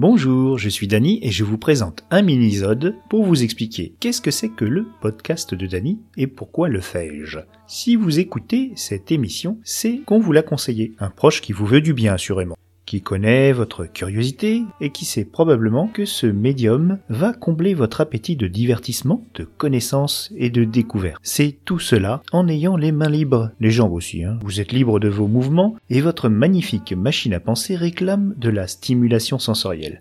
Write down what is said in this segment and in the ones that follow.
Bonjour, je suis Dany et je vous présente un mini-sode pour vous expliquer qu'est-ce que c'est que le podcast de Dany et pourquoi le fais-je. Si vous écoutez cette émission, c'est qu'on vous l'a conseillé, un proche qui vous veut du bien assurément qui connaît votre curiosité et qui sait probablement que ce médium va combler votre appétit de divertissement, de connaissance et de découverte. C'est tout cela en ayant les mains libres, les jambes aussi. Hein. Vous êtes libre de vos mouvements et votre magnifique machine à penser réclame de la stimulation sensorielle.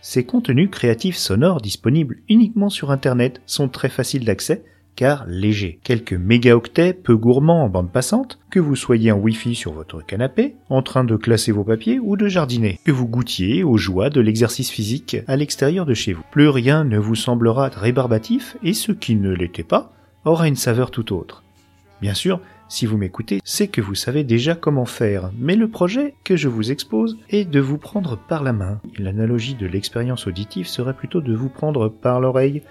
Ces contenus créatifs sonores disponibles uniquement sur Internet sont très faciles d'accès car léger. Quelques mégaoctets peu gourmands en bande passante, que vous soyez en Wi-Fi sur votre canapé, en train de classer vos papiers ou de jardiner, que vous goûtiez aux joies de l'exercice physique à l'extérieur de chez vous. Plus rien ne vous semblera rébarbatif et ce qui ne l'était pas aura une saveur tout autre. Bien sûr, si vous m'écoutez, c'est que vous savez déjà comment faire, mais le projet que je vous expose est de vous prendre par la main. L'analogie de l'expérience auditive serait plutôt de vous prendre par l'oreille,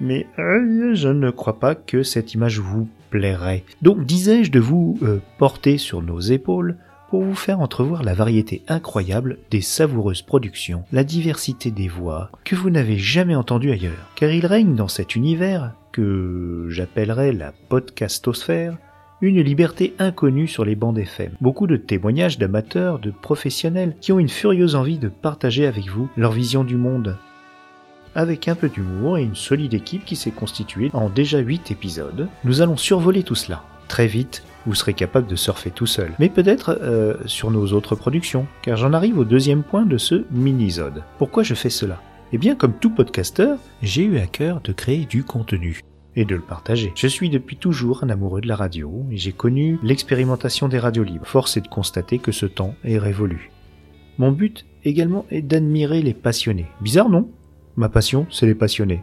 mais euh, je ne crois pas que cette image vous plairait. Donc disais-je de vous euh, porter sur nos épaules pour vous faire entrevoir la variété incroyable des savoureuses productions, la diversité des voix que vous n'avez jamais entendues ailleurs. Car il règne dans cet univers, que j'appellerais la podcastosphère, une liberté inconnue sur les bancs FM. Beaucoup de témoignages d'amateurs, de professionnels qui ont une furieuse envie de partager avec vous leur vision du monde. Avec un peu d'humour et une solide équipe qui s'est constituée en déjà 8 épisodes, nous allons survoler tout cela. Très vite, vous serez capable de surfer tout seul. Mais peut-être euh, sur nos autres productions, car j'en arrive au deuxième point de ce mini-sode. Pourquoi je fais cela? Eh bien, comme tout podcasteur, j'ai eu à cœur de créer du contenu et de le partager. Je suis depuis toujours un amoureux de la radio et j'ai connu l'expérimentation des radios libres. Force est de constater que ce temps est révolu. Mon but également est d'admirer les passionnés. Bizarre non? Ma passion, c'est les passionnés.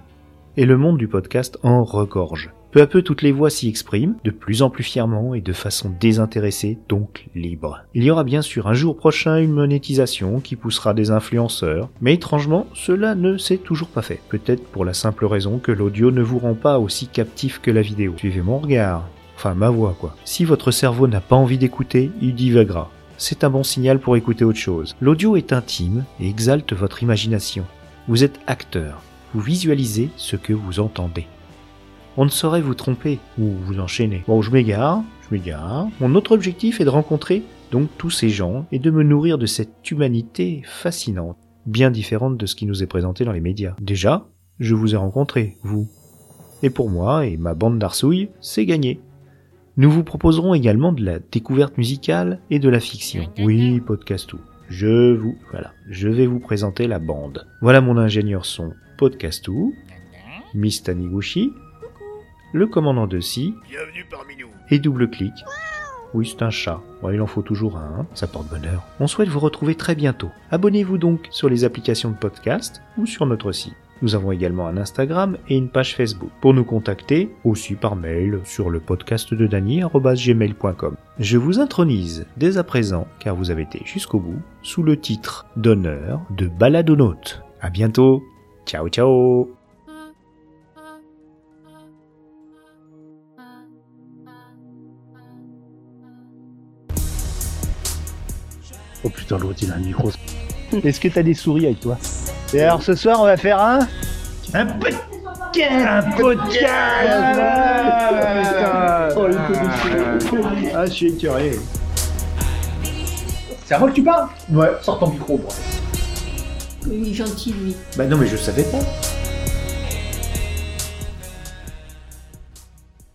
Et le monde du podcast en regorge. Peu à peu, toutes les voix s'y expriment, de plus en plus fièrement et de façon désintéressée, donc libre. Il y aura bien sûr un jour prochain une monétisation qui poussera des influenceurs, mais étrangement, cela ne s'est toujours pas fait. Peut-être pour la simple raison que l'audio ne vous rend pas aussi captif que la vidéo. Suivez mon regard. Enfin, ma voix, quoi. Si votre cerveau n'a pas envie d'écouter, il divagera. C'est un bon signal pour écouter autre chose. L'audio est intime et exalte votre imagination. Vous êtes acteur. Vous visualisez ce que vous entendez on ne saurait vous tromper ou vous enchaîner. Bon, je m'égare, je m'égare. Mon autre objectif est de rencontrer donc tous ces gens et de me nourrir de cette humanité fascinante, bien différente de ce qui nous est présenté dans les médias. Déjà, je vous ai rencontré, vous. Et pour moi et ma bande d'arsouilles, c'est gagné. Nous vous proposerons également de la découverte musicale et de la fiction. Oui, podcast tout. Je vous, voilà, je vais vous présenter la bande. Voilà mon ingénieur son Podcastou, Miss Taniguchi, le commandant de scie, Bienvenue parmi nous. et double clic. Oui, c'est un chat. il en faut toujours un, hein. ça porte bonheur. On souhaite vous retrouver très bientôt. Abonnez-vous donc sur les applications de podcast ou sur notre site. Nous avons également un Instagram et une page Facebook. Pour nous contacter, aussi par mail sur le podcast de gmail.com. Je vous intronise dès à présent, car vous avez été jusqu'au bout, sous le titre d'honneur de Baladonaute. À bientôt. Ciao ciao. Oh putain, l'autre il a un micro. Est-ce que t'as des souris avec toi? Et alors ce soir on va faire un Un podcast Un podcast Ah, oh, le ah je suis écœuré. C'est à moi que tu parles? Ouais. Sors ton micro, moi. Il est gentil, lui. Bah non mais je savais pas.